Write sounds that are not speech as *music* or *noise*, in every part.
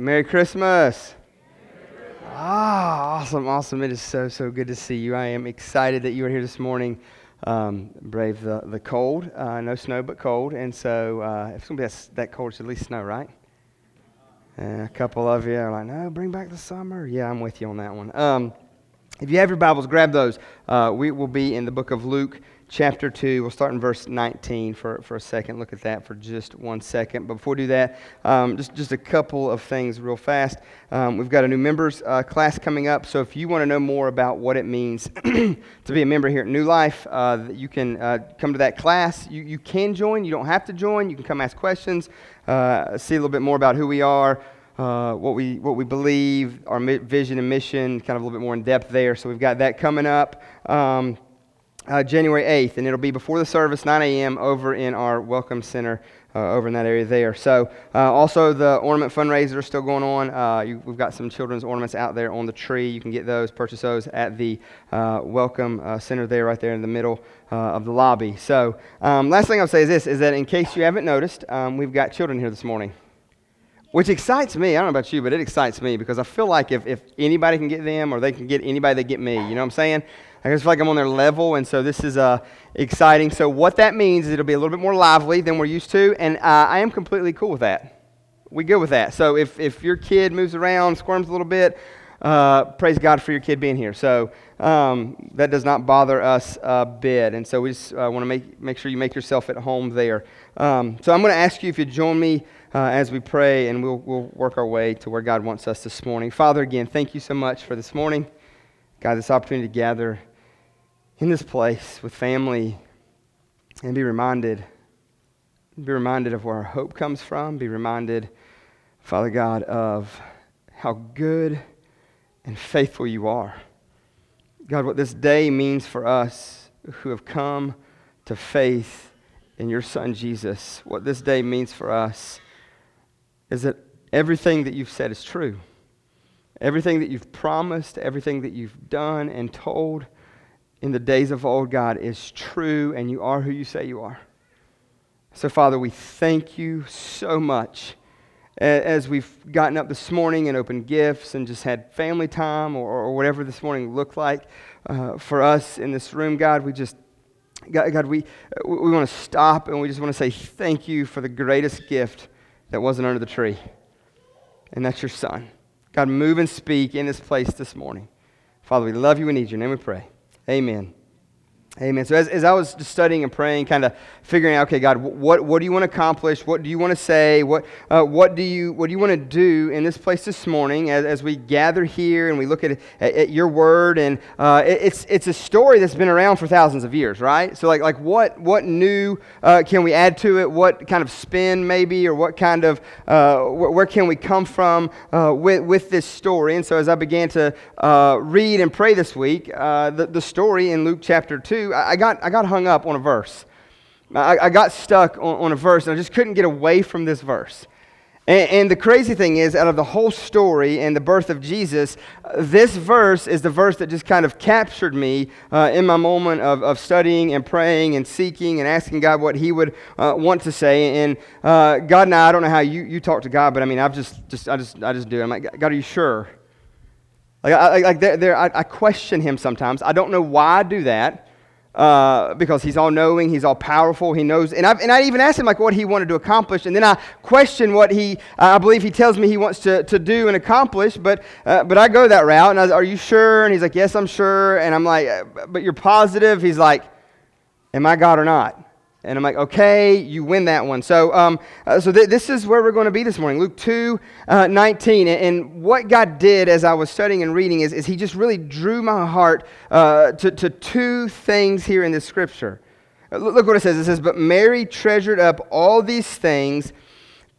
Merry Christmas. Ah, awesome, awesome. It is so, so good to see you. I am excited that you are here this morning. Um, brave the, the cold. Uh, no snow, but cold. And so uh, if it's going to be that, that cold, it's at least snow, right? And a couple of you are like, no, bring back the summer. Yeah, I'm with you on that one. Um, if you have your Bibles, grab those. Uh, we will be in the book of Luke, chapter 2. We'll start in verse 19 for, for a second. Look at that for just one second. But before we do that, um, just, just a couple of things real fast. Um, we've got a new members uh, class coming up. So if you want to know more about what it means *clears throat* to be a member here at New Life, uh, you can uh, come to that class. You, you can join. You don't have to join. You can come ask questions, uh, see a little bit more about who we are. Uh, what we what we believe, our vision and mission, kind of a little bit more in depth there. So we've got that coming up. Um, uh, January 8th, and it'll be before the service, 9 a.m., over in our Welcome Center. Uh, over in that area there. So, uh, also the ornament fundraiser is still going on. Uh, you, we've got some children's ornaments out there on the tree. You can get those, purchase those at the uh, Welcome Center there, right there in the middle of the lobby. So, um, last thing I'll say is this: is that in case you haven't noticed, um, we've got children here this morning, which excites me. I don't know about you, but it excites me because I feel like if, if anybody can get them, or they can get anybody, they get me. You know what I'm saying? I just feel like I'm on their level, and so this is uh, exciting. So what that means is it'll be a little bit more lively than we're used to, and uh, I am completely cool with that. We good with that. So if, if your kid moves around, squirms a little bit, uh, praise God for your kid being here. So um, that does not bother us a bit, and so we just uh, want to make, make sure you make yourself at home there. Um, so I'm going to ask you if you join me uh, as we pray, and we'll, we'll work our way to where God wants us this morning. Father, again, thank you so much for this morning. God, this opportunity to gather in this place with family and be reminded be reminded of where our hope comes from. Be reminded father god of how good and faithful you are. God what this day means for us who have come to faith in your son jesus what this day means for us is that everything that you've said is true. Everything that you've promised everything that you've done and told in the days of old, God, is true and you are who you say you are. So, Father, we thank you so much as we've gotten up this morning and opened gifts and just had family time or, or whatever this morning looked like uh, for us in this room, God, we just, God, God we, we want to stop and we just want to say thank you for the greatest gift that wasn't under the tree, and that's your Son. God, move and speak in this place this morning. Father, we love you and need your name we pray. Amen. Amen. So as, as I was just studying and praying, kind of figuring out, okay, God, what, what do you want to accomplish? What do you want to say? What, uh, what, do, you, what do you want to do in this place this morning as, as we gather here and we look at, at, at your word? And uh, it, it's, it's a story that's been around for thousands of years, right? So like, like what, what new uh, can we add to it? What kind of spin maybe? Or what kind of, uh, where, where, can we come from uh, with, with this story? And so as I began to uh, read and pray this week, the, the story in Luke chapter 2, I got, I got hung up on a verse. I, I got stuck on, on, a verse, and I just couldn't get away from this verse. And, and, the crazy thing is, out of the whole story and the birth of Jesus, this verse is the verse that just kind of captured me uh, in my moment of, of studying and praying and seeking and asking God what He would uh, want to say. And uh, God and I, I don't know how you, you talk to God, but I mean, I've just, just, I just, I just do it. I'm like, God, are you sure? Like, I, like there, there I, I question Him sometimes. I don't know why I do that uh, because he's all knowing, he's all powerful, he knows. And, i and I even asked him like what he wanted to accomplish, and then I question what he, I believe he tells me he wants to, to do and accomplish, but, uh, but I go that route, and I was, are you sure? And he's like, yes, I'm sure. And I'm like, but you're positive? He's like, am I God or not? And I'm like, okay, you win that one. So, um, uh, so th- this is where we're going to be this morning, Luke 2, uh, 19. And, and, what God did as I was studying and reading is, is He just really drew my heart uh, to, to two things here in this scripture. Uh, look what it says. It says, But Mary treasured up all these things,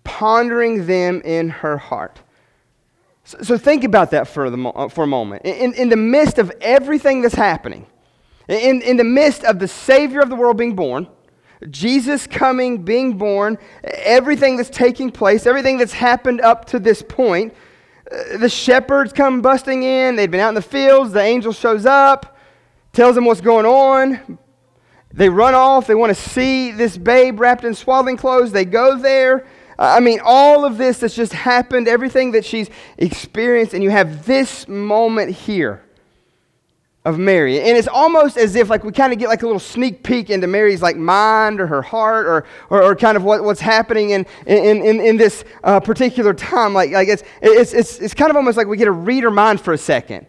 pondering them in her heart. So, so think about that for, the, mo- uh, for a moment. In, in the midst of everything that's happening, in, in the midst of the Savior of the world being born, Jesus coming, being born, everything that's taking place, everything that's happened up to this point. Uh, the shepherds come busting in. They'd been out in the fields. The angel shows up, tells them what's going on. They run off. They want to see this babe wrapped in swaddling clothes. They go there. I mean, all of this that's just happened, everything that she's experienced, and you have this moment here of Mary. And it's almost as if like we kind of get like a little sneak peek into Mary's like mind or her heart or, or, or kind of what, what's happening in, in, in, in this uh, particular time. Like, like it's, it's, it's, it's kind of almost like we get to read her mind for a second.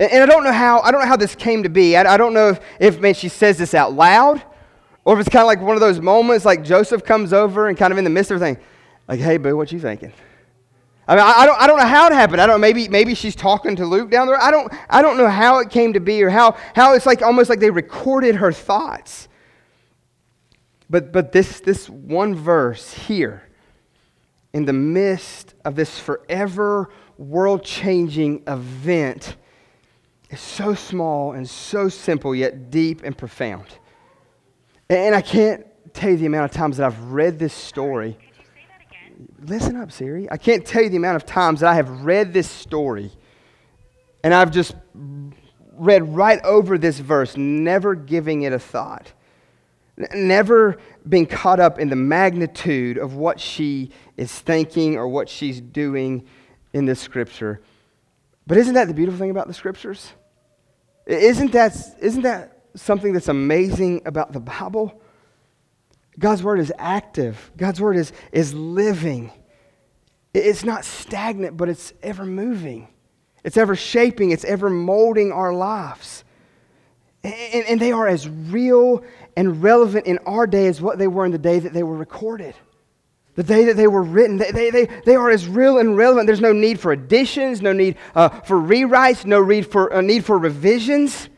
And, and I don't know how, I don't know how this came to be. I, I don't know if, if man, she says this out loud or if it's kind of like one of those moments like Joseph comes over and kind of in the midst of everything, like, hey, boo, what you thinking? I mean, I, don't, I don't know how it happened. I don't maybe maybe she's talking to Luke down there. I don't I don't know how it came to be or how how it's like almost like they recorded her thoughts. But but this this one verse here in the midst of this forever world-changing event is so small and so simple yet deep and profound. And I can't tell you the amount of times that I've read this story listen up, Siri. I can't tell you the amount of times that I have read this story and I've just read right over this verse, never giving it a thought, never being caught up in the magnitude of what she is thinking or what she's doing in this scripture. But isn't that the beautiful thing about the scriptures? Isn't that, isn't that something that's amazing about the Bible? God's word is active, God's word is, is living. It's not stagnant, but it's ever moving. It's ever shaping, it's ever molding our lives. And, and, they are as real and relevant in our day as what they were in the day that they were recorded. The day that they were written, they, they, they, they are as real and relevant. There's no need for additions, no need uh, for rewrites, no need for, uh, need for revisions.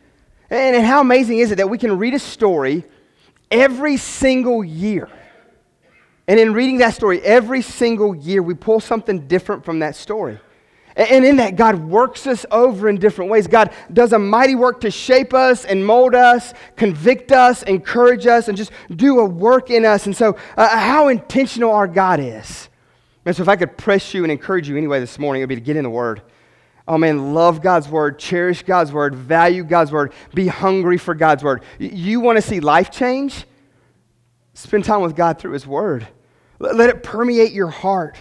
And, and how amazing is it that we can read a story every single year. And in reading that story, every single year, we pull something different from that story. And in that, God works us over in different ways. God does a mighty work to shape us and mold us, convict us, encourage us, and just do a work in us. And so, uh, how intentional our God is. And so, if I could press you and encourage you anyway this morning, it would be to get in the Word. Oh man, love God's word, cherish God's word, value God's word, be hungry for God's word. You want to see life change? Spend time with God through His word. Let it permeate your heart.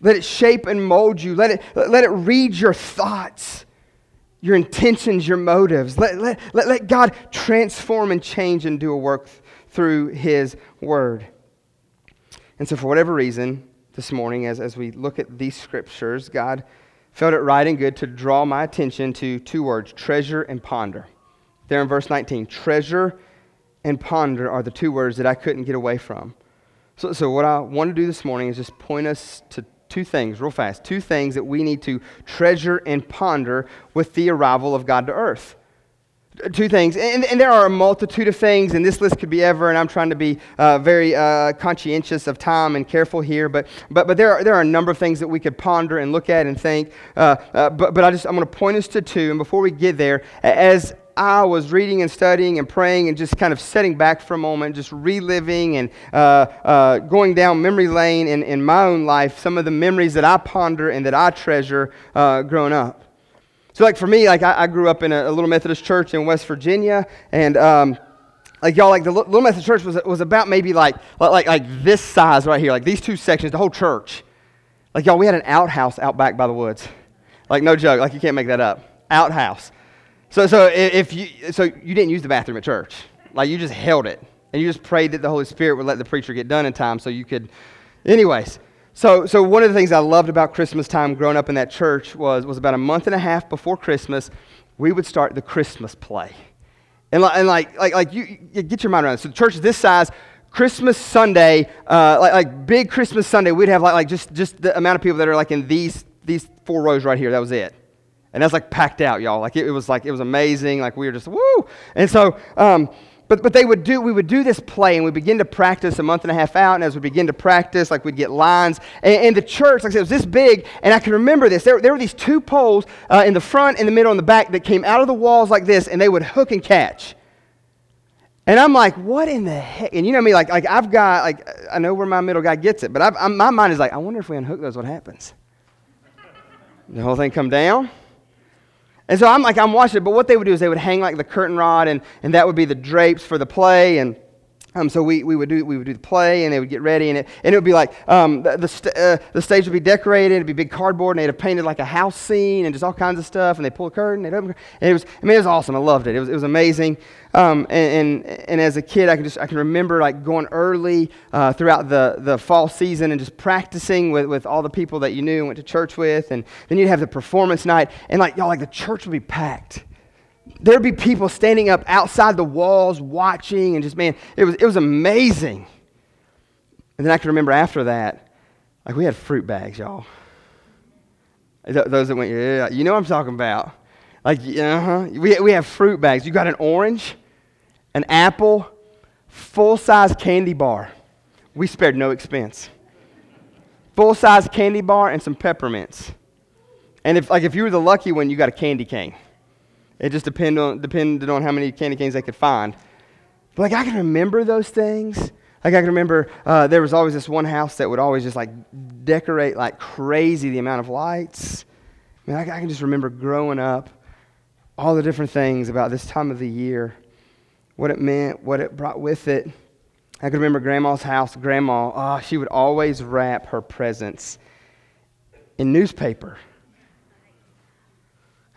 Let it shape and mold you. Let it, let it read your thoughts, your intentions, your motives. Let, let, let, let God transform and change and do a work through His word. And so, for whatever reason, this morning, as, as we look at these scriptures, God felt it right and good to draw my attention to two words treasure and ponder. There in verse 19, treasure and ponder are the two words that I couldn't get away from. So, so what I want to do this morning is just point us to two things, real fast. Two things that we need to treasure and ponder with the arrival of God to earth two things. And, and, there are a multitude of things, and this list could be ever, and I'm trying to be uh, very uh, conscientious of time and careful here, but, but, but there, are, there are a number of things that we could ponder and look at and think. Uh, uh but, but I just, I'm going to point us to two, and before we get there, as I was reading and studying and praying and just kind of setting back for a moment, just reliving and uh, uh, going down memory lane in, in my own life, some of the memories that I ponder and that I treasure growing up. So, like for me, like I, I grew up in a, a, little Methodist church in West Virginia, and um, like y'all, like the little Methodist church was, was about maybe like, like like this size right here, like these two sections, the whole church. Like y'all, we had an outhouse out back by the woods. Like no joke, like you can't make that up. Outhouse. So so if you so you didn't use the bathroom at church, like you just held it, and you just prayed that the Holy Spirit would let the preacher get done in time, so you could. Anyways, so, so one of the things I loved about Christmas time growing up in that church was, was about a month and a half before Christmas, we would start the Christmas play. And, and like, like, like you, you get your mind around it. So the church is this size. Christmas Sunday, uh, like, like big Christmas Sunday, we'd have like, like just, just the amount of people that are like in these, these four rows right here. That was it. And that's like packed out, y'all. Like it, it was like, it was amazing. Like we were just, woo. And so, um, but, but they would do, we would do this play and we begin to practice a month and a half out. And as we begin to practice, like we'd get lines. And, and the church, like I said, it was this big. And I can remember this. There, there were these two poles uh, in the front, in the middle, and the back that came out of the walls like this. And they would hook and catch. And I'm like, what in the heck? And you know me, like, like I've got, like, I know where my middle guy gets it. But my mind is like, I wonder if we unhook those, what happens? The whole thing come down? And so I'm like, I'm watching it, but what they would do is they would hang like the curtain rod, and, and that would be the drapes for the play. And, Um, so we, we, would do, we would do the play, and they would get ready, and it, and it would be like um, the, the, st- uh, the stage would be decorated, it'd be big cardboard, and they'd have painted like a house scene and just all kinds of stuff, and they'd pull a curtain, they'd open, and it was, I mean, it was awesome. I loved it. It was, it was amazing. Um, and, and, and, as a kid, I can just I can remember like going early uh, throughout the, the fall season and just practicing with, with all the people that you knew and went to church with, and then you'd have the performance night, and like y'all, like the church would be packed there'd be people standing up outside the walls watching and just man it was, it was amazing. And then i can remember after that like we had fruit bags y'all. Those that went yeah you know what i'm talking about. Like uh-huh. We, we have fruit bags. You got an orange an apple full-size candy bar. We spared no expense. Full-size candy bar and some peppermints. And if like if you were the lucky one you got a candy cane it just depended on, depended on how many candy canes they could find. But like I can remember those things. Like I can remember uh, there was always this one house that would always just like decorate like crazy the amount of lights. I mean, I, I can just remember growing up, all the different things about this time of the year, what it meant, what it brought with it. I can remember Grandma's house. Grandma, oh, she would always wrap her presents in newspaper.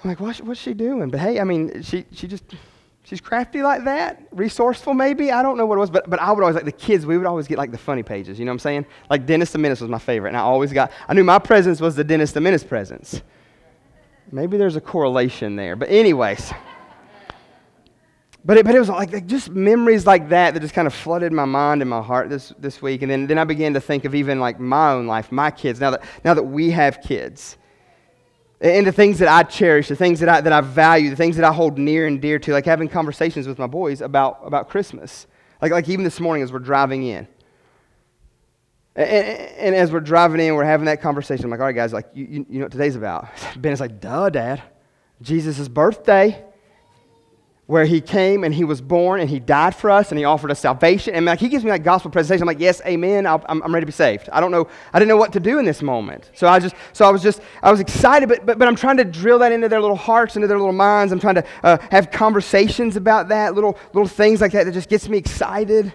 I'm like, what's, what's she doing? But hey, I mean, she, she just, she's crafty like that, resourceful maybe. I don't know what it was, but, but I would always, like the kids, we would always get like the funny pages. You know what I'm saying? Like Dennis the Menace was my favorite. And I always got, I knew my presents was the Dennis the Menace presents. Maybe there's a correlation there. But, anyways. But it, but it was like, like, just memories like that that just kind of flooded my mind and my heart this, this week. And then, then I began to think of even like my own life, my kids, now that, now that we have kids and the things that I cherish, the things that I, that I value, the things that I hold near and dear to, like having conversations with my boys about, about Christmas. Like, like even this morning as we're driving in. And, and, as we're driving in, we're having that conversation. I'm like, all right, guys, like, you, you, know what today's about? *laughs* Ben is like, duh, Dad. Jesus' birthday where he came and he was born and he died for us and he offered us salvation. And like he gives me like gospel presentation. I'm like, yes, amen. i am ready to be saved. I don't know. I didn't know what to do in this moment. So I just, so I was just, I was excited, but, but, but I'm trying to drill that into their little hearts, into their little minds. I'm trying to uh, have conversations about that, little, little things like that that just gets me excited.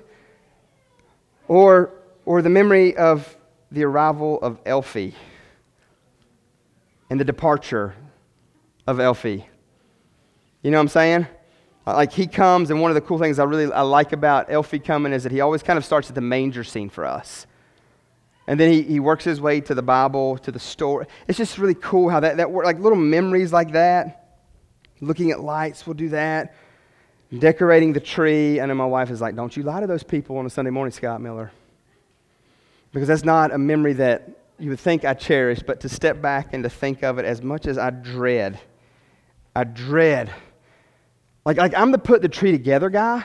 Or, or the memory of the arrival of Elfie and the departure of Elfie. You know what I'm saying? Uh, like he comes, and one of the cool things I really I like about Elfie coming is that he always kind of starts at the manger scene for us. And then he, he works his way to the Bible, to the story. It's just really cool how that, that work, like little memories like that. Looking at lights, we'll do that. Decorating the tree. And then my wife is like, Don't you lie to those people on a Sunday morning, Scott Miller. Because that's not a memory that you would think I cherish, but to step back and to think of it as much as I dread, I dread like, like I'm the put the tree together guy.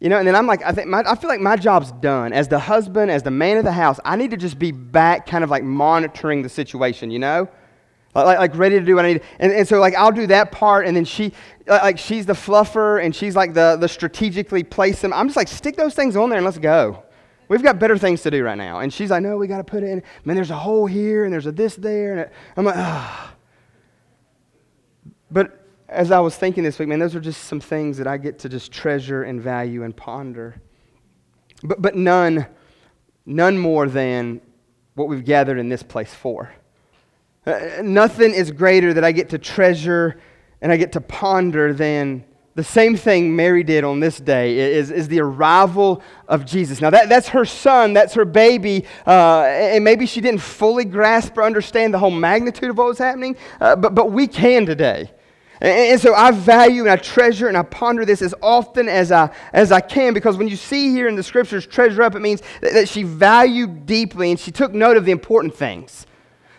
You know, and then I'm like, I think my, I feel like my job's done. As the husband, as the man of the house, I need to just be back kind of like monitoring the situation, you know? Like, like ready to do what I need. And, and so like I'll do that part and then she like she's the fluffer and she's like the, the strategically place them. I'm just like, stick those things on there and let's go. We've got better things to do right now. And she's like, no, we got to put it in. Man, there's a hole here and there's a this there. And I'm like, as I was thinking this week, man, those are just some things that I get to just treasure and value and ponder. But, but none, none more than what we've gathered in this place for. Uh, nothing is greater that I get to treasure and I get to ponder than the same thing Mary did on this day is, is the arrival of Jesus. Now, that, that's her son, that's her baby, uh, and maybe she didn't fully grasp or understand the whole magnitude of what was happening, uh, but, but we can today. And, so I value and I treasure and I ponder this as often as I, as I can because when you see here in the scriptures, treasure up, it means that, that she valued deeply and she took note of the important things.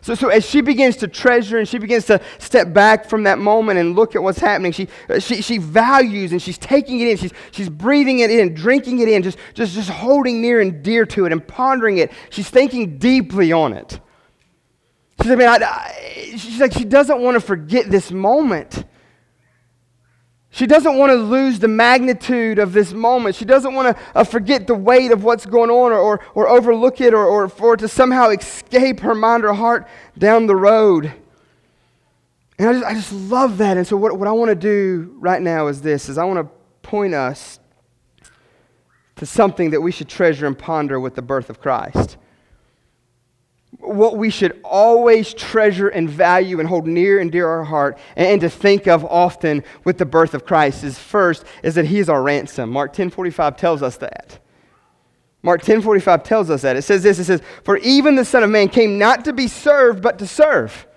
So, so as she begins to treasure and she begins to step back from that moment and look at what's happening, she, uh, she, she values and she's taking it in. She's, she's breathing it in, drinking it in, just, just, just holding near and dear to it and pondering it. She's thinking deeply on it. She's, I, I, she's like, she doesn't want to forget this moment. She doesn't want to lose the magnitude of this moment. She doesn't want to uh, forget the weight of what's going on or, or, or overlook it or, or for it to somehow escape her mind or heart down the road. And I just, I just love that. And so what, what I want to do right now is this, is I want to point us to something that we should treasure and ponder with the birth of Christ. What we should always treasure and value and hold near and dear our heart and to think of often with the birth of Christ is first is that he is our ransom. Mark 10:45 tells us that. Mark 10:45 tells us that. It says this, it says, "For even the Son of Man came not to be served, but to serve."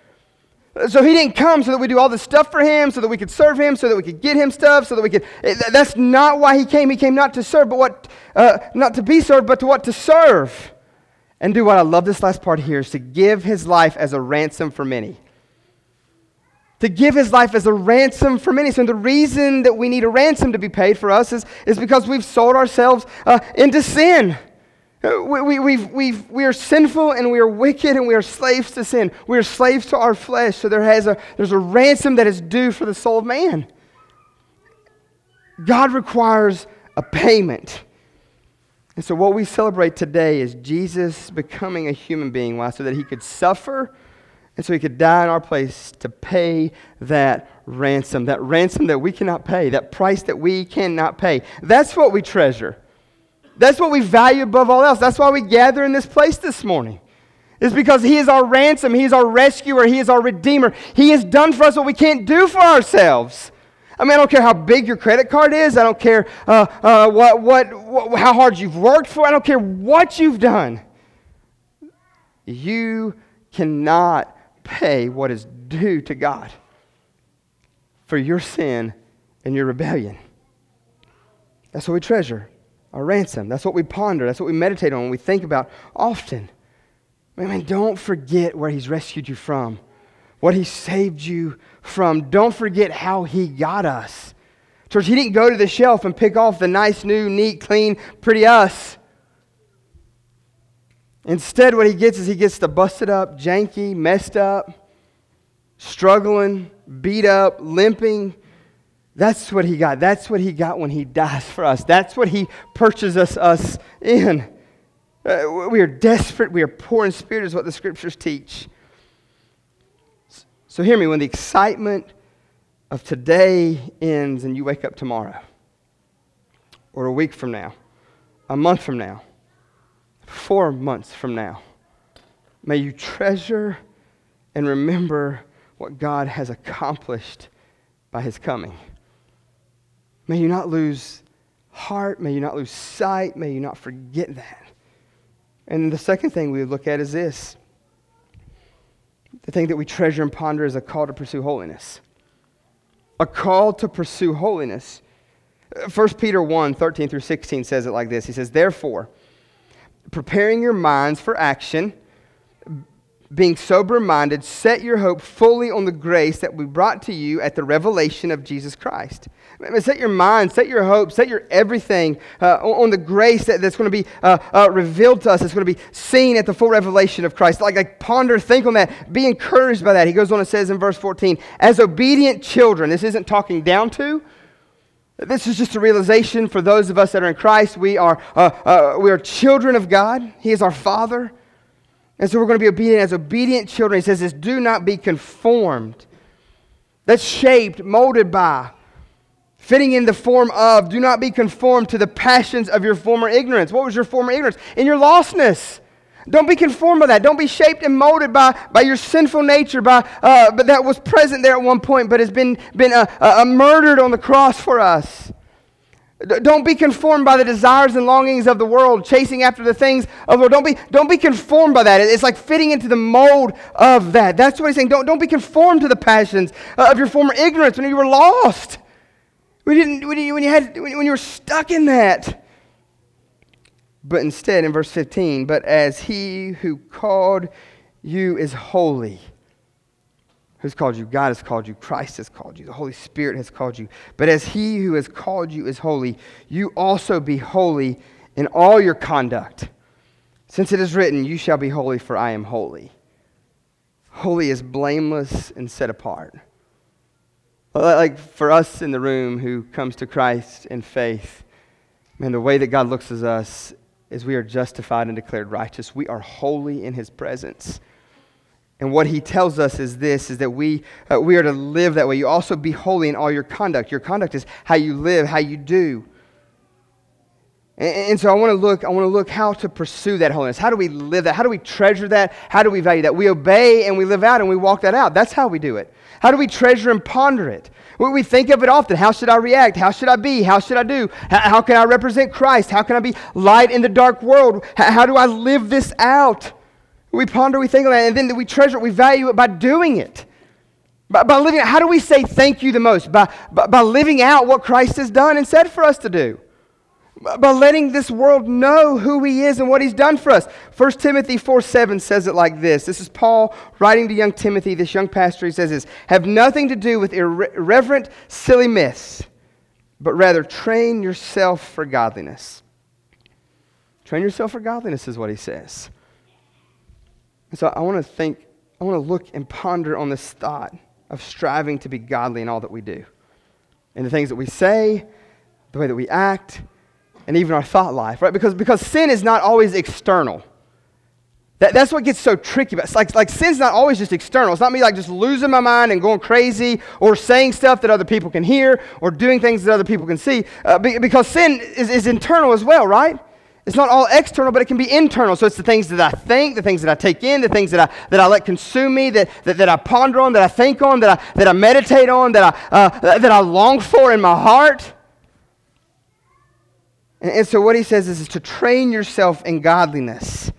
So he didn't come so that we do all this stuff for him, so that we could serve him, so that we could get him stuff, so that we could. Eh, that's not why he came. He came not to serve, but what, uh, not to be served, but to what to serve, and do what. I love this last part here is to give his life as a ransom for many. To give his life as a ransom for many. So the reason that we need a ransom to be paid for us is, is because we've sold ourselves uh, into sin. Uh, we, we, we've, we've, we are sinful and we are wicked and we are slaves to sin. We are slaves to our flesh. So there has a, there's a ransom that is due for the soul of man. God requires a payment. And so what we celebrate today is Jesus becoming a human being why? so that he could suffer and so he could die in our place to pay that ransom, that ransom that we cannot pay, that price that we cannot pay. That's what we treasure. That's what we value above all else. That's why we gather in this place this morning. It's because He is our ransom, He is our rescuer, He is our redeemer. He has done for us what we can't do for ourselves. I mean, I don't care how big your credit card is. I don't care uh, uh, what, what, what, how hard you've worked for. I don't care what you've done. You cannot pay what is due to God for your sin and your rebellion. That's what we treasure our ransom. That's what we ponder. That's what we meditate on, we think about often. Man, man, don't forget where He's rescued you from, what He saved you from. Don't forget how He got us. Church, He didn't go to the shelf and pick off the nice, new, neat, clean, pretty us. Instead, what He gets is He gets the busted up, janky, messed up, struggling, beat up, limping, that's what he got. That's what he got when he dies for us. That's what he purchases us in. Uh, we are desperate. We are poor in spirit, is what the scriptures teach. So, hear me when the excitement of today ends and you wake up tomorrow, or a week from now, a month from now, four months from now, may you treasure and remember what God has accomplished by his coming. May you not lose heart. May you not lose sight. May you not forget that. And the second thing we look at is this the thing that we treasure and ponder is a call to pursue holiness. A call to pursue holiness. 1 Peter 1 13 through 16 says it like this He says, Therefore, preparing your minds for action, being sober minded, set your hope fully on the grace that we brought to you at the revelation of Jesus Christ. Set your mind, set your hope, set your everything uh, on the grace that, that's going to be uh, uh, revealed to us. It's going to be seen at the full revelation of Christ. Like, like, ponder, think on that, be encouraged by that. He goes on and says in verse 14, as obedient children, this isn't talking down to, this is just a realization for those of us that are in Christ. We are, uh, uh, we are children of God, He is our Father. And so we're going to be obedient as obedient children. He says this do not be conformed. That's shaped, molded by, fitting in the form of. Do not be conformed to the passions of your former ignorance. What was your former ignorance? In your lostness. Don't be conformed by that. Don't be shaped and molded by, by your sinful nature, by, uh, but that was present there at one point, but has been, been uh, uh, murdered on the cross for us. Don't be conformed by the desires and longings of the world, chasing after the things of the world. Don't be, don't be conformed by that. It's like fitting into the mold of that. That's what he's saying. Don't, don't be conformed to the passions uh, of your former ignorance when you were lost. When you, when you, when you, had, when you were stuck in that. But instead, in verse 15, but as he who called you is holy who's called you. God has called you. Christ has called you. The Holy Spirit has called you. But as he who has called you is holy, you also be holy in all your conduct. Since it is written, You shall be holy, for I am holy. Holy is blameless and set apart. Like for us in the room who comes to Christ in faith, man, the way that God looks at us is we are justified and declared righteous. We are holy in his presence. And what he tells us is this is that we, uh, we are to live that way. You also be holy in all your conduct. Your conduct is how you live, how you do. And, so I want to look, I want to look how to pursue that holiness. How do we live that? How do we treasure that? How do we value that? We obey and we live out and we walk that out. That's how we do it. How do we treasure and ponder it? We think of it often. How should I react? How should I be? How should I do? How can I represent Christ? How can I be light in the dark world? How do I live this out? We ponder, we think of that, and then we treasure it, we value it by doing it. By, by living, how do we say thank you the most? By, by, by living out what Christ has done and said for us to do by letting this world know who he is and what he's done for us. 1 Timothy 4 7 says it like this. This is Paul writing to young Timothy, this young pastor. He says this Have nothing to do with irre- irreverent, silly myths, but rather train yourself for godliness. Train yourself for godliness is what he says. And so I want to think, I want to look and ponder on this thought of striving to be godly in all that we do. In the things that we say, the way that we act, and even our thought life, right? Because, because sin is not always external. That, that's what gets so tricky. It's like, like sin's not always just external. It's not me like just losing my mind and going crazy or saying stuff that other people can hear or doing things that other people can see. Uh, because sin is, is internal as well, right? It's not all external, but it can be internal. So it's the things that I think, the things that I take in, the things that I, that I let consume me, that, that, that I ponder on, that I think on, that I, that I meditate on, that I, uh, that I long for in my heart. And, and so what he says is, is to train yourself in godliness.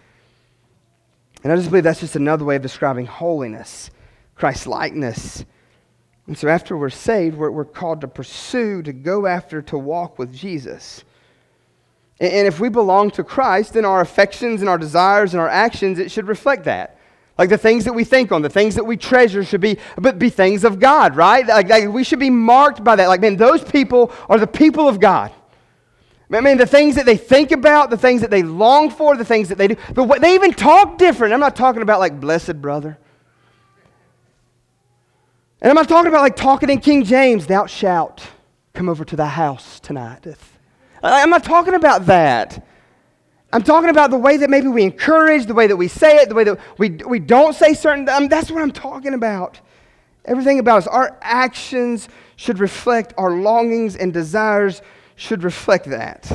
And I just believe that's just another way of describing holiness, Christ likeness. And so after we're saved, we're, we're called to pursue, to go after, to walk with Jesus. And, if we belong to Christ, then our affections and our desires and our actions, it should reflect that. Like the things that we think on, the things that we treasure should be, but be things of God, right? Like, like we should be marked by that. Like, man, those people are the people of God. I mean, the things that they think about, the things that they long for, the things that they do. But they even talk different. I'm not talking about like blessed brother. And I'm not talking about like talking in King James, thou shalt come over to the house tonight. I'm not talking about that. I'm talking about the way that maybe we encourage, the way that we say it, the way that we, we don't say certain mean, That's what I'm talking about. Everything about us, our actions should reflect our longings and desires should reflect that.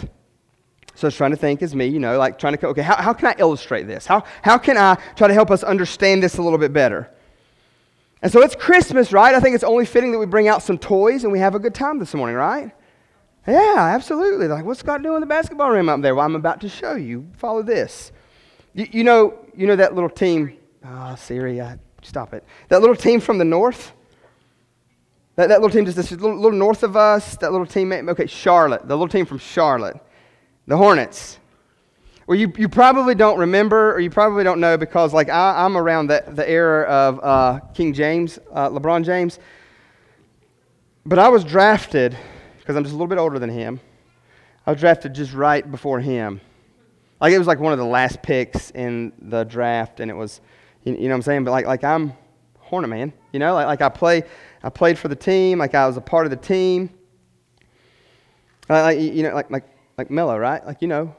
So I was trying to think as me, you know, like trying to, okay, how, how can I illustrate this? How, how can I try to help us understand this a little bit better? And so it's Christmas, right? I think it's only fitting that we bring out some toys and we have a good time this morning, right? Yeah, absolutely. Like, what's God doing in the basketball room up there? Well, I'm about to show you. Follow this. You, you know, you know that little team. Ah, oh, Siri, I, stop it. That little team from the north. That, that little team just this little, little north of us, that little team, okay, Charlotte, the little team from Charlotte, the Hornets. Well, you, you probably don't remember, or you probably don't know because, like, I, am around the, the era of uh, King James, uh, LeBron James. But I was drafted, because I'm just a little bit older than him, I was drafted just right before him. Like, it was like one of the last picks in the draft, and it was, you, you know what I'm saying? But, like, like I'm Hornet man, you know? Like, like I play I played for the team, like I was a part of the team. Like, you know, like, like, like Melo, right? Like, you know,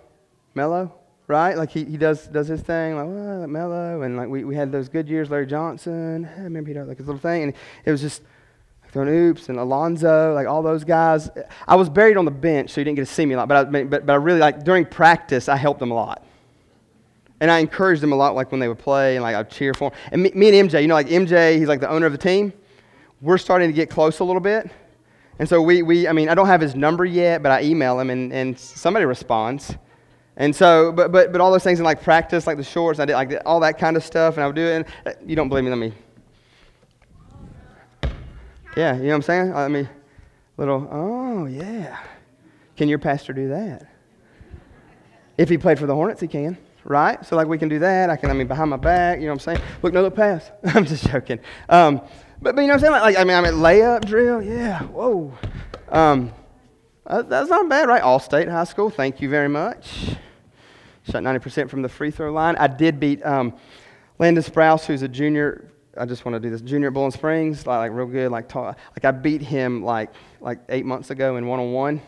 Melo, right? Like he, he does, does his thing, like, well, Melo. And like we, we had those good years, Larry Johnson. I remember he did like his little thing. And it was just throwing oops and Alonzo, like all those guys. I was buried on the bench, so you didn't get to see me a lot. But I, but, but I really, like, during practice, I helped them a lot. And I encouraged them a lot, like when they would play, and like I'd cheer for them. And me, me and MJ, you know, like MJ, he's like the owner of the team we're starting to get close a little bit. And so we, we I mean, I don't have his number yet, but I email him and, and somebody responds. And so, but, but, but all those things in like practice, like the shorts, I did like all that kind of stuff, and I would do it. And uh, you don't believe me? Let me. Yeah, you know what I'm saying? I mean, little, oh, yeah. Can your pastor do that? If he played for the Hornets, he can, right? So, like, we can do that. I can, I mean, behind my back, you know what I'm saying? Look, no, look, pass. *laughs* I'm just joking. Um, but, but you know what I'm saying? Like, I mean, I mean, layup drill. Yeah. Whoa. Um, that, that's not bad, right? All-State High School. Thank you very much. Shot 90% from the free throw line. I did beat um, Landon Sprouse, who's a junior. I just want to do this. Junior at Boiling Springs, like, like real good. Like, like I beat him like like eight months ago in one-on-one.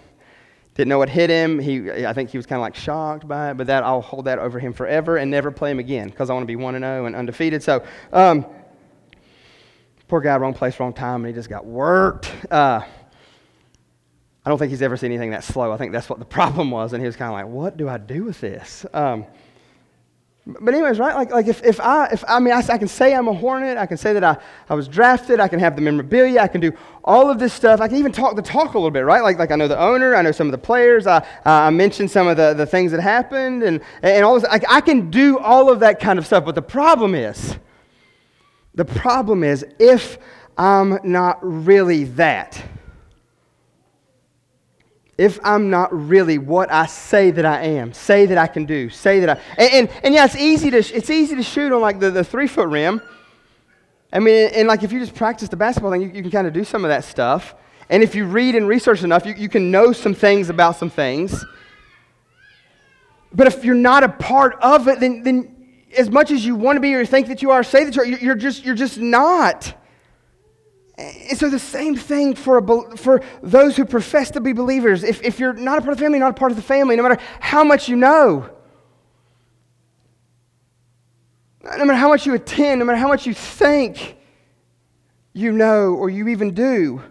Didn't know what hit him. He, I think he was kind of like shocked by it. But that I'll hold that over him forever and never play him again because I want to be one and zero oh and undefeated. So. Um, Poor guy, wrong place, wrong time, and he just got worked. Uh, I don't think he's ever seen anything that slow. I think that's what the *laughs* problem was. And he was kind of like, what do I do with this? Um, but anyways, right? Like, like if, if I, if I mean, I, I, can say I'm a Hornet. I can say that I, I was drafted. I can have the memorabilia. I can do all of this stuff. I can even talk the talk a little bit, right? Like, like I know the owner. I know some of the players. I, I mentioned some of the, the things that happened and, and all this. Like, I can do all of that kind of stuff. But the problem is, the problem is if I'm not really that if I'm not really what I say that I am, say that I can do, say that I and and, and yeah, it's easy to it's easy to shoot on like the, the three foot rim. I mean, and like if you just practice the basketball thing, you, you can kind of do some of that stuff. And if you read and research enough, you, you can know some things about some things. But if you're not a part of it, then, then as much as you want to be or think that you are, say that you are, you're just, you're just not. And so the same thing for, a, for those who profess to be believers. If, if you're not a part of the family, you're not a part of the family, no matter how much you know, no matter how much you attend, no matter how much you think you know or you even do.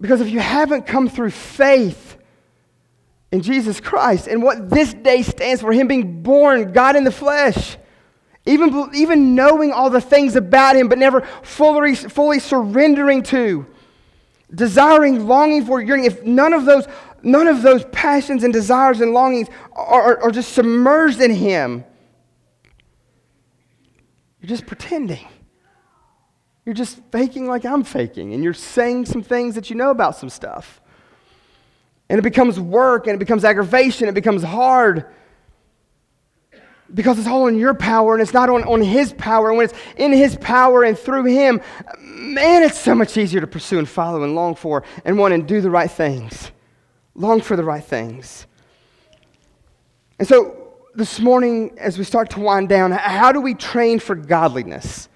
Because if you haven't come through faith in Jesus Christ and what this day stands for, Him being born, God in the flesh, even, even knowing all the things about Him, but never fully, fully surrendering to, desiring, longing for, yearning, if none of those, none of those passions and desires and longings are, are, are just submerged in Him, you're just pretending. You're just faking like I'm faking, and you're saying some things that you know about some stuff. And it becomes work, and it becomes aggravation, it becomes hard because it's all in your power and it's not on, on His power. And when it's in His power and through Him, man, it's so much easier to pursue and follow and long for and want and do the right things. Long for the right things. And so this morning, as we start to wind down, how do we train for godliness?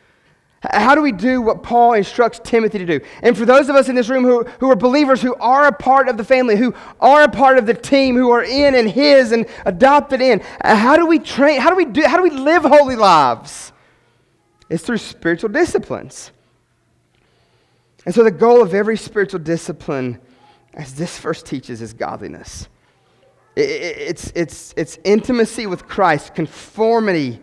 How do we do what Paul instructs Timothy to do? And for those of us in this room who, who are believers, who are a part of the family, who are a part of the team, who are in and his and adopted in, uh, how do we train? How do we do? How do we live holy lives? It's through spiritual disciplines. And so the goal of every spiritual discipline, as this verse teaches, is godliness. It's, it's, it's intimacy with Christ, conformity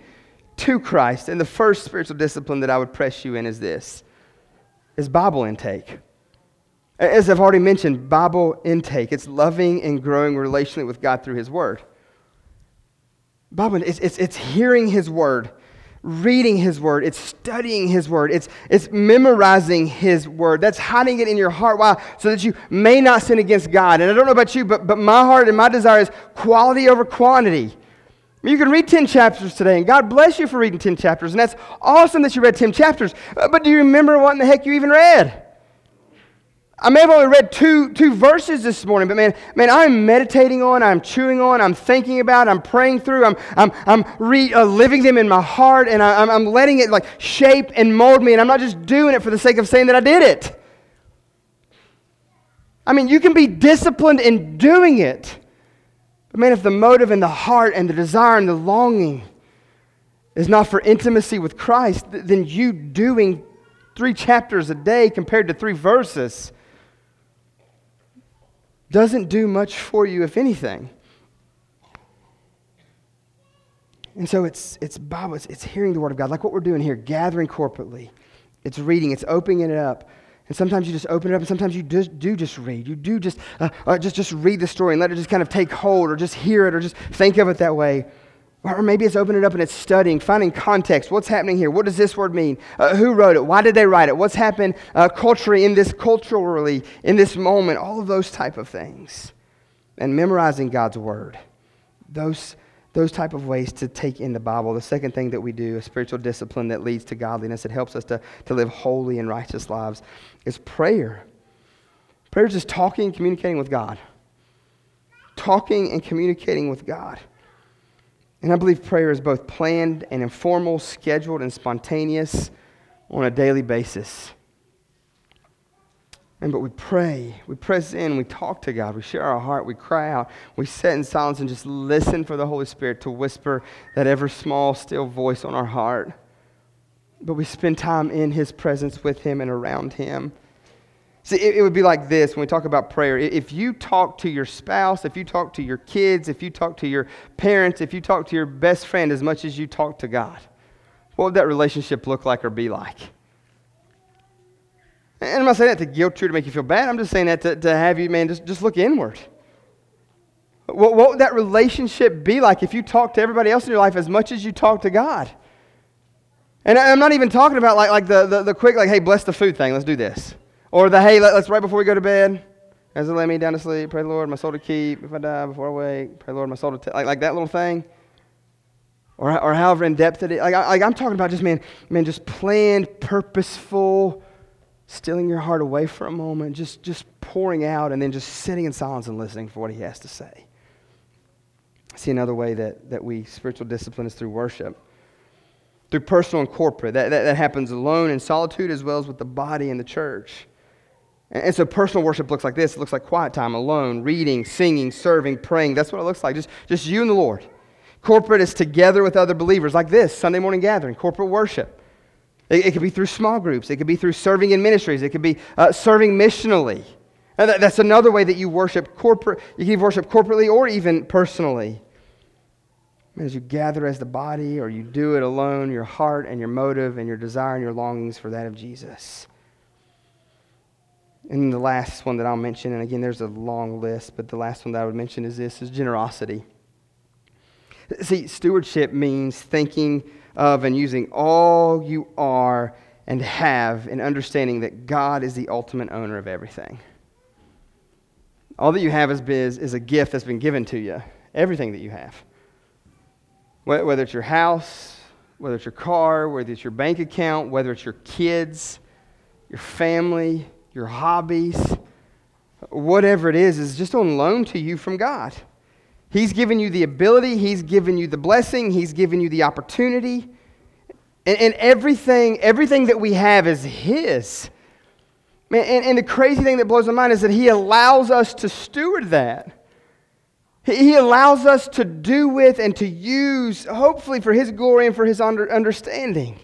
to Christ. And the first spiritual discipline that I would press you in is this is Bible intake. As I've already mentioned, Bible intake. It's loving and growing relationally with God through His Word. Bible, it's, it's, it's hearing His Word, reading His Word, it's studying His Word, it's, it's memorizing His Word. That's hiding it in your heart. Why? So that you may not sin against God. And I don't know about you, but, but my heart and my desire is quality over quantity. You can read 10 chapters today, and God bless you for reading 10 chapters, and that's awesome that you read 10 chapters. Uh, but do you remember what in the heck you even read? I may have only read two, two verses this morning, but man, man, I'm meditating on, I'm chewing on, I'm thinking about, I'm praying through, I'm, I'm, I'm re, uh, living them in my heart, and I, I'm, I'm letting it like shape and mold me, and I'm not just doing it for the sake of saying that I did it. I mean, you can be disciplined in doing it. But man, if the motive and the heart and the desire and the longing is not for intimacy with Christ, then you doing three chapters a day compared to three verses doesn't do much for you, if anything. And so it's, it's Bible, it's, it's hearing the Word of God, like what we're doing here, gathering corporately. It's reading, it's opening it up. And sometimes you just open it up, and sometimes you just do just read. You do just, uh, uh, just, just read the story and let it just kind of take hold, or just hear it, or just think of it that way. Or maybe it's opening it up and it's studying, finding context. What's happening here? What does this word mean? Uh, who wrote it? Why did they write it? What's happened uh, culturally in this culturally in this moment? All of those type of things, and memorizing God's word. Those those type of ways to take in the Bible. The second thing that we do, a spiritual discipline that leads to godliness, it helps us to, to live holy and righteous lives, is prayer. Prayer is just talking and communicating with God. Talking and communicating with God. And I believe prayer is both planned and informal, scheduled and spontaneous on a daily basis. And but we pray, we press in, we talk to God, we share our heart, we cry out, we sit in silence and just listen for the Holy Spirit to whisper that ever small, still voice on our heart. But we spend time in His presence with Him and around Him. See, it, it would be like this when we talk about prayer. If you talk to your spouse, if you talk to your kids, if you talk to your parents, if you talk to your best friend as much as you talk to God, what would that relationship look like or be like? And I'm not saying that to guilt you to make you feel bad. I'm just saying that to, to have you, man, just, just look inward. What, what would that relationship be like if you talk to everybody else in your life as much as you talk to God? And I'm not even talking about like, like the, the, the quick, like, hey, bless the food thing, let's do this. Or the, hey, let, us right before we go to bed, as I lay me down to sleep, pray Lord, my soul to keep. If I die before I wake, pray Lord, my soul to take. Like, like that little thing. Or, or however in depth it is. Like, I, like I'm talking about just, man, man, just planned, purposeful, stealing your heart away for a moment, just, just pouring out, and then just sitting in silence and listening for what he has to say. See, another way that, that we spiritual discipline is through worship through personal and corporate. That, that, that, happens alone in solitude as well as with the body and the church. And so personal worship looks like this. It looks like quiet time, alone, reading, singing, serving, praying. That's what it looks like. Just, just you and the Lord. Corporate is together with other believers, like this Sunday morning gathering, corporate worship. It, it could be through small groups. It could be through serving in ministries. It could be uh, serving missionally. That, that's another way that you worship corporate. You can worship corporately or even personally. As you gather as the body or you do it alone, your heart and your motive and your desire and your longings for that of Jesus. And the last one that I'll mention, and again, there's a long list, but the last one that I would mention is this, is generosity. See, stewardship means thinking of and using all you are and have in understanding that God is the ultimate owner of everything. All that you have is, is, is a gift that's been given to you, everything that you have. Whether it's your house, whether it's your car, whether it's your bank account, whether it's your kids, your family, your hobbies, whatever it is, is just on loan to you from God. He's given you the ability, He's given you the blessing, He's given you the opportunity. And, and everything, everything that we have is His. Man, and, and the crazy thing that blows my mind is that He allows us to steward that. He allows us to do with and to use, hopefully, for His glory and for His understanding.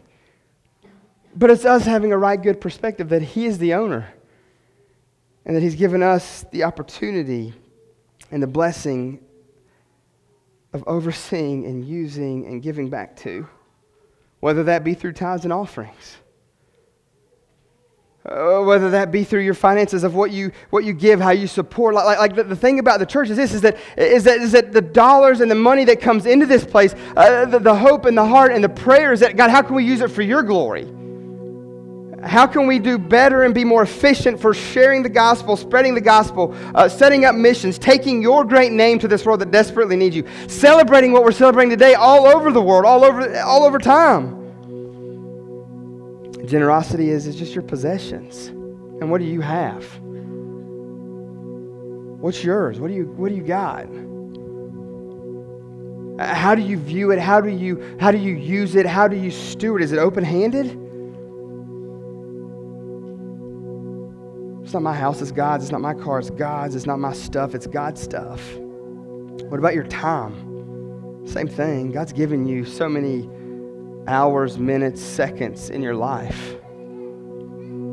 But it's us having a right good perspective that He is the owner and that He's given us the opportunity and the blessing of overseeing and using and giving back to, whether that be through tithes and offerings. Uh, whether that be through your finances of what you, what you give, how you support. Like, like, like the, the, thing about the church is this, is that, is, that, is that the dollars and the money that comes into this place, uh, the, the hope and the heart and the prayers that, God, how can we use it for your glory? How can we do better and be more efficient for sharing the gospel, spreading the gospel, uh, setting up missions, taking your great name to this world that desperately needs you, celebrating what we're celebrating today all over the world, all over, all over time? Generosity is, is just your possessions. And what do you have? What's yours? What do you, what do you got? How do you view it? How do you, how do you use it? How do you steward? Is it open handed? It's not my house, it's God's. It's not my car, it's God's. It's not my stuff, it's God's stuff. What about your time? Same thing. God's given you so many hours, minutes, seconds in your life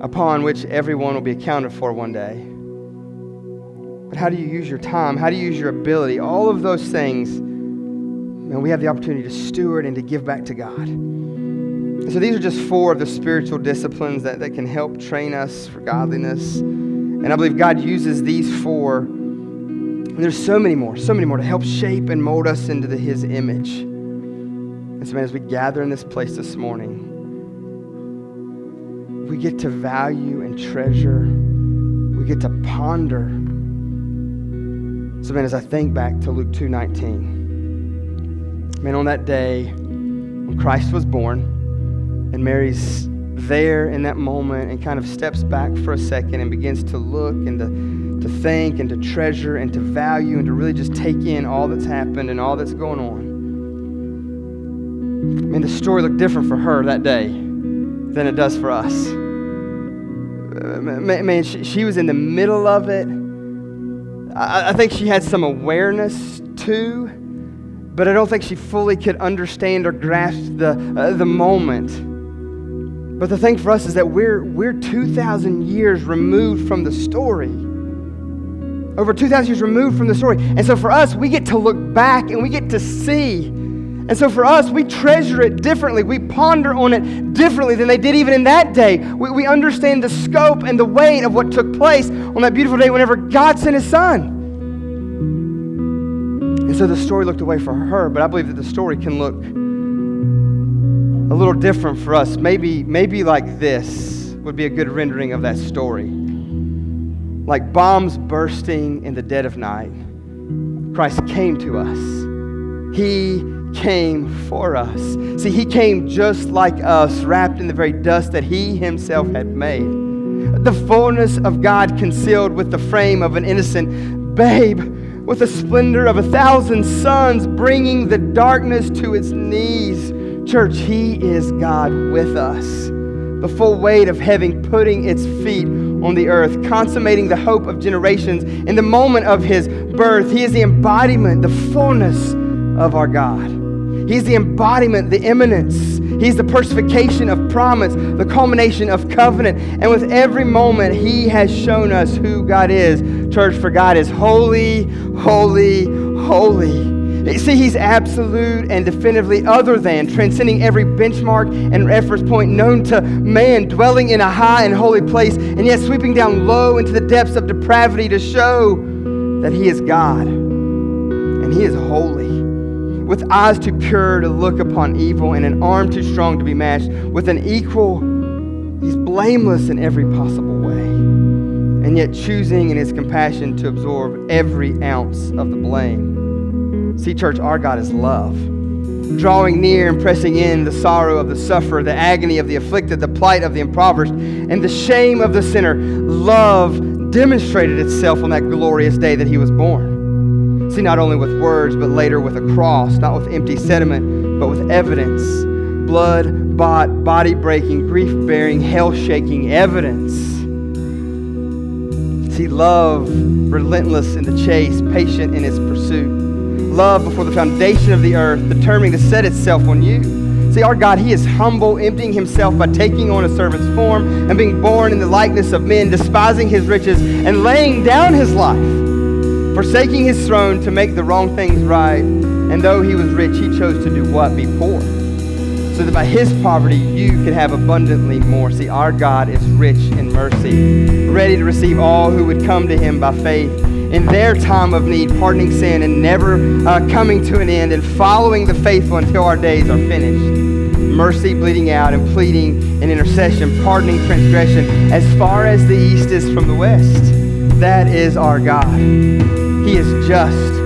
upon which everyone will be accounted for one day. But how do you use your time? How do you use your ability? All of those things, and we have the opportunity to steward and to give back to God. So these are just four of the spiritual disciplines that, that can help train us for godliness. And I believe God uses these four. And there's so many more, so many more to help shape and mold us into the, His image. And so, man, as we gather in this place this morning, we get to value and treasure, we get to ponder. So, man, as I think back to Luke 2:19, man, on that day when Christ was born, and Mary's there in that moment and kind of steps back for a second and begins to look and to, to think and to treasure and to value and to really just take in all that's happened and all that's going on. I mean, the story looked different for her that day than it does for us. Uh, man, she, she was in the middle of it. I, I think she had some awareness too, but I don't think she fully could understand or grasp the, uh, the moment But the thing for us is that we're, we're 2,000 years removed from the story. Over 2,000 years removed from the story. And so for us, we get to look back and we get to see. And so for us, we treasure it differently. We ponder on it differently than they did even in that day. We, we understand the scope and the weight of what took place on that beautiful day whenever God sent his son. And so the story looked away for her, but I believe that the story can look a little different for us. Maybe, maybe like this would be a good rendering of that story. Like bombs bursting in the dead of night, Christ came to us. He came for us. See, He came just like us, wrapped in the very dust that He Himself had made. The fullness of God concealed with the frame of an innocent babe with the splendor of a thousand suns, bringing the darkness to its knees. Church, He is God with us. The full weight of heaven putting its feet on the earth, consummating the hope of generations in the moment of His birth. He is the embodiment, the fullness of our God. He's the embodiment, the immanence. He's the personification of promise, the culmination of covenant. And with every moment, He has shown us who God is. Church, for God is holy, holy, holy. See, he's absolute and definitively other than, transcending every benchmark and reference point known to man, dwelling in a high and holy place, and yet sweeping down low into the depths of depravity to show that he is God and he is holy. With eyes too pure to look upon evil and an arm too strong to be matched, with an equal, he's blameless in every possible way, and yet choosing in his compassion to absorb every ounce of the blame. See, church, our God is love. Drawing near and pressing in the sorrow of the sufferer, the agony of the afflicted, the plight of the impoverished, and the shame of the sinner. Love demonstrated itself on that glorious day that he was born. See, not only with words, but later with a cross, not with empty sentiment, but with evidence. Blood bought, body breaking, grief bearing, hell shaking evidence. See, love relentless in the chase, patient in its pursuit love before the foundation of the earth, determining to set itself on you. See, our God, He is humble, emptying Himself by taking on a servant's form and being born in the likeness of men, despising His riches and laying down His life, forsaking His throne to make the wrong things right. And though He was rich, He chose to do what? Be poor. So that by His poverty you could have abundantly more. See, our God is rich in mercy, ready to receive all who would come to Him by faith in their time of need, pardoning sin and never uh, coming to an end and following the faithful until our days are finished. Mercy bleeding out and pleading in intercession, pardoning transgression as far as the east is from the west. That is our God. He is just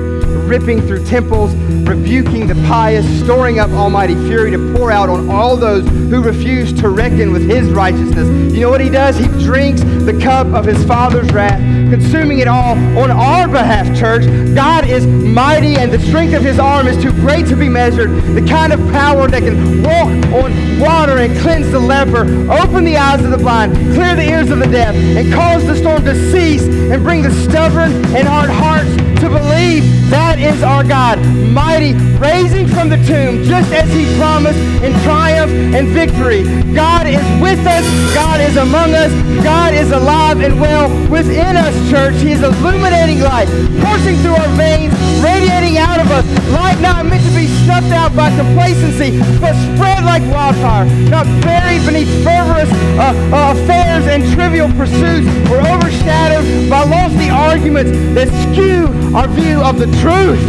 ripping through temples, rebuking the pious, storing up almighty fury to pour out on all those who refuse to reckon with his righteousness. You know what he does? He drinks the cup of his Father's wrath, consuming it all on our behalf, church. God is mighty, and the strength of his arm is too great to be measured. The kind of power that can walk on water and cleanse the leper, open the eyes of the blind, clear the ears of the deaf, and cause the storm to cease and bring the stubborn and hard hearts to believe that is our God, mighty, raising from the tomb, just as he promised in triumph and victory. God is with us. God is among us. God is alive and well within us, church. He is illuminating light, coursing through our veins, radiating out of us. Light not meant to be snuffed out by complacency, but spread like wildfire, not buried beneath fervorous uh, uh, affairs and trivial pursuits, or overshadowed by lofty arguments that skew our view of the truth.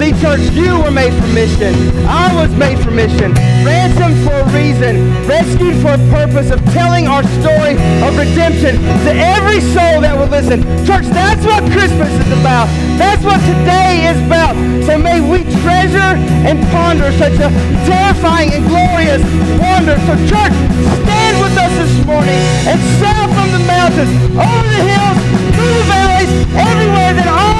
See, church, you were made for mission. I was made for mission. Ransomed for a reason. Rescued for a purpose of telling our story of redemption to every soul that will listen. Church, that's what Christmas is about. That's what today is about. So may we treasure and ponder such a terrifying and glorious wonder. So church, stand with us this morning and shout from the mountains, over the hills, through the valleys, everywhere that all